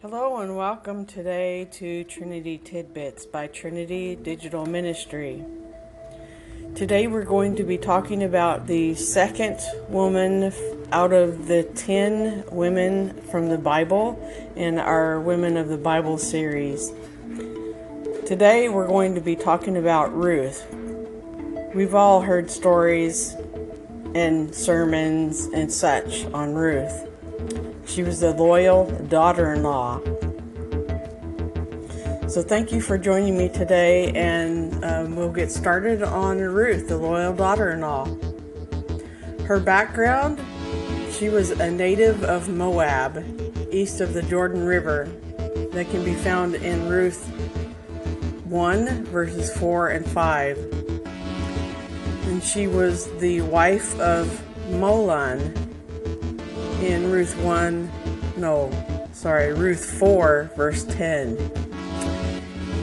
Hello and welcome today to Trinity Tidbits by Trinity Digital Ministry. Today we're going to be talking about the second woman out of the 10 women from the Bible in our Women of the Bible series. Today we're going to be talking about Ruth. We've all heard stories and sermons and such on Ruth. She was the loyal daughter in law. So, thank you for joining me today, and um, we'll get started on Ruth, the loyal daughter in law. Her background she was a native of Moab, east of the Jordan River, that can be found in Ruth 1, verses 4 and 5. And she was the wife of Mahlon in Ruth 1, no, sorry, Ruth 4, verse 10.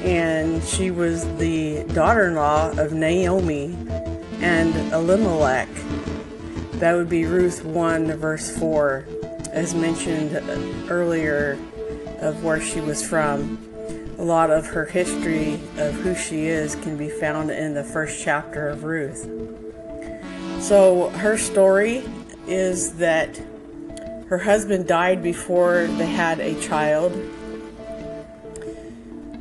And she was the daughter in law of Naomi and Elimelech. That would be Ruth 1, verse 4, as mentioned earlier of where she was from. A lot of her history of who she is can be found in the first chapter of Ruth. So her story is that her husband died before they had a child.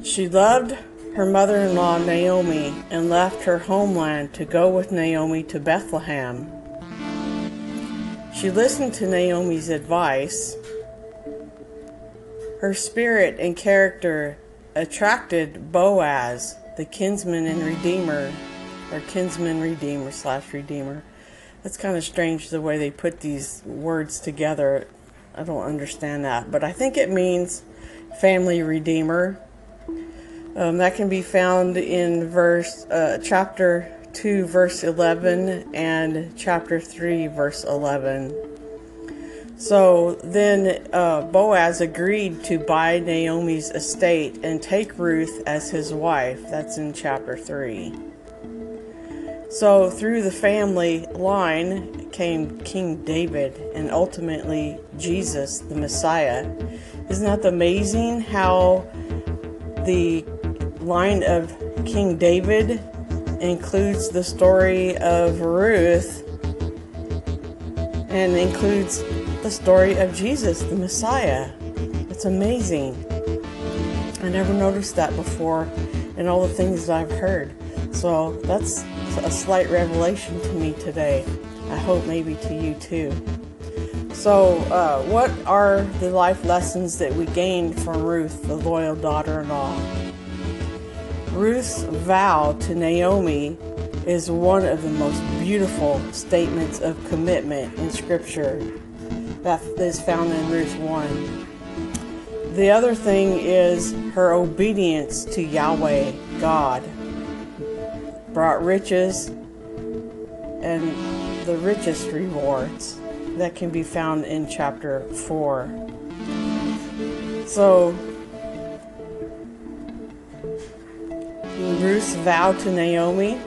She loved her mother in law Naomi and left her homeland to go with Naomi to Bethlehem. She listened to Naomi's advice. Her spirit and character attracted Boaz, the kinsman and redeemer, or kinsman redeemer slash redeemer that's kind of strange the way they put these words together. I don't understand that, but I think it means family redeemer. Um, that can be found in verse uh, chapter 2 verse 11 and chapter 3 verse 11. So then uh, Boaz agreed to buy Naomi's estate and take Ruth as his wife. That's in chapter 3. So, through the family line came King David and ultimately Jesus, the Messiah. Isn't that amazing how the line of King David includes the story of Ruth and includes the story of Jesus, the Messiah? It's amazing. I never noticed that before in all the things that I've heard. So, that's a slight revelation to me today. I hope maybe to you too. So, uh, what are the life lessons that we gained from Ruth, the loyal daughter in law? Ruth's vow to Naomi is one of the most beautiful statements of commitment in Scripture that is found in Ruth 1. The other thing is her obedience to Yahweh, God brought riches and the richest rewards that can be found in chapter 4. So, Ruth's vow to Naomi,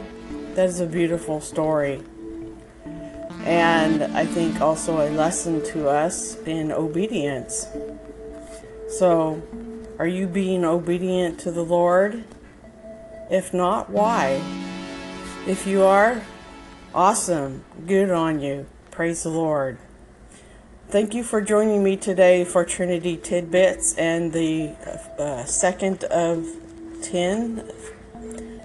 that is a beautiful story. And I think also a lesson to us in obedience. So, are you being obedient to the Lord? If not, why? If you are, awesome. Good on you. Praise the Lord. Thank you for joining me today for Trinity Tidbits and the uh, second of 10,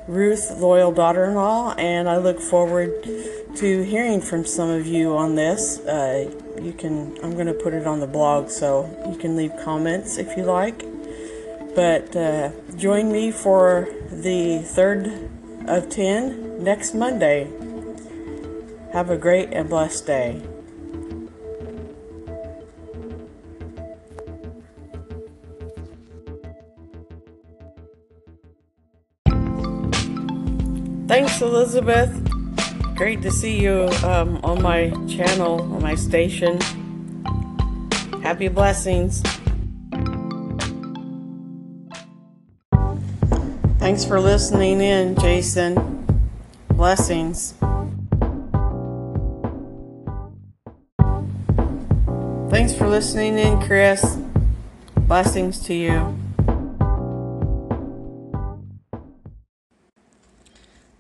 Ruth, Loyal Daughter in Law. And I look forward to hearing from some of you on this. Uh, you can, I'm going to put it on the blog so you can leave comments if you like. But uh, join me for the third of 10 next Monday. Have a great and blessed day. Thanks, Elizabeth. Great to see you um, on my channel, on my station. Happy blessings. Thanks for listening in, Jason. Blessings. Thanks for listening in, Chris. Blessings to you.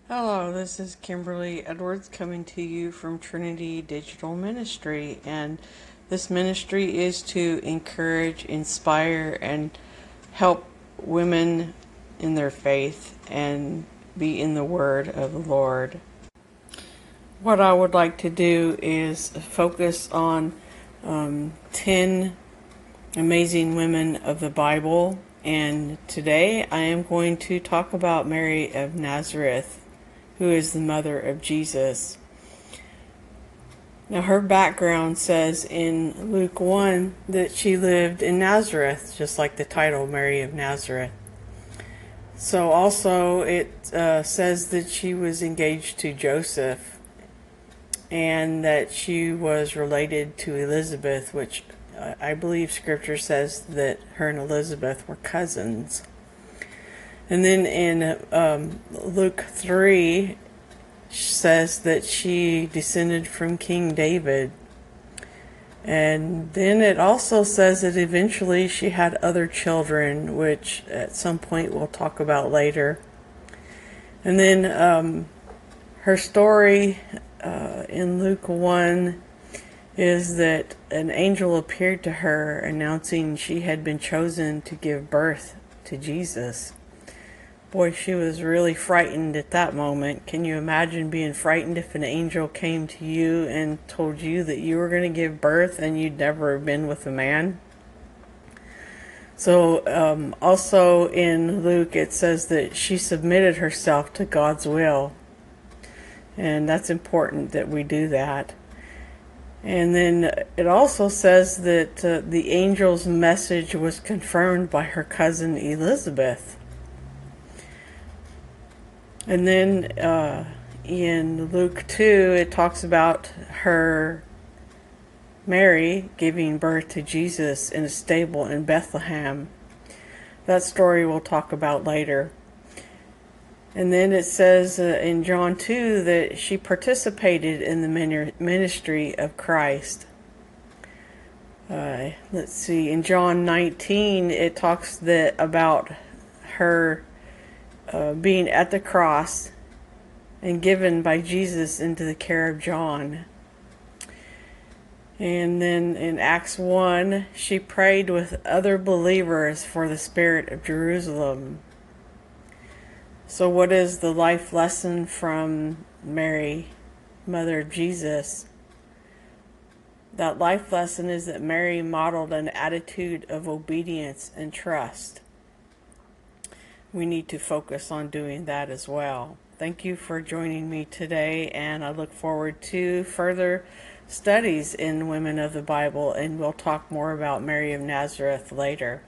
Hello, this is Kimberly Edwards coming to you from Trinity Digital Ministry. And this ministry is to encourage, inspire, and help women in their faith and be in the Word of the Lord. What I would like to do is focus on um, 10 amazing women of the Bible. And today I am going to talk about Mary of Nazareth, who is the mother of Jesus. Now, her background says in Luke 1 that she lived in Nazareth, just like the title, Mary of Nazareth. So, also, it uh, says that she was engaged to Joseph and that she was related to Elizabeth, which I believe scripture says that her and Elizabeth were cousins. And then in um, Luke 3 says that she descended from King David. And then it also says that eventually she had other children, which at some point we'll talk about later. And then um, her story uh, in Luke 1 is that an angel appeared to her announcing she had been chosen to give birth to Jesus. Boy, she was really frightened at that moment. Can you imagine being frightened if an angel came to you and told you that you were going to give birth and you'd never have been with a man? So, um, also in Luke, it says that she submitted herself to God's will. And that's important that we do that. And then it also says that uh, the angel's message was confirmed by her cousin Elizabeth. And then uh, in Luke 2, it talks about her, Mary, giving birth to Jesus in a stable in Bethlehem. That story we'll talk about later. And then it says uh, in John 2 that she participated in the ministry of Christ. Uh, let's see, in John 19, it talks that about her uh, being at the cross and given by Jesus into the care of John. And then in Acts 1, she prayed with other believers for the spirit of Jerusalem. So, what is the life lesson from Mary, Mother of Jesus? That life lesson is that Mary modeled an attitude of obedience and trust. We need to focus on doing that as well. Thank you for joining me today, and I look forward to further studies in Women of the Bible, and we'll talk more about Mary of Nazareth later.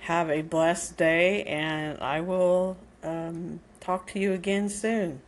Have a blessed day, and I will um, talk to you again soon.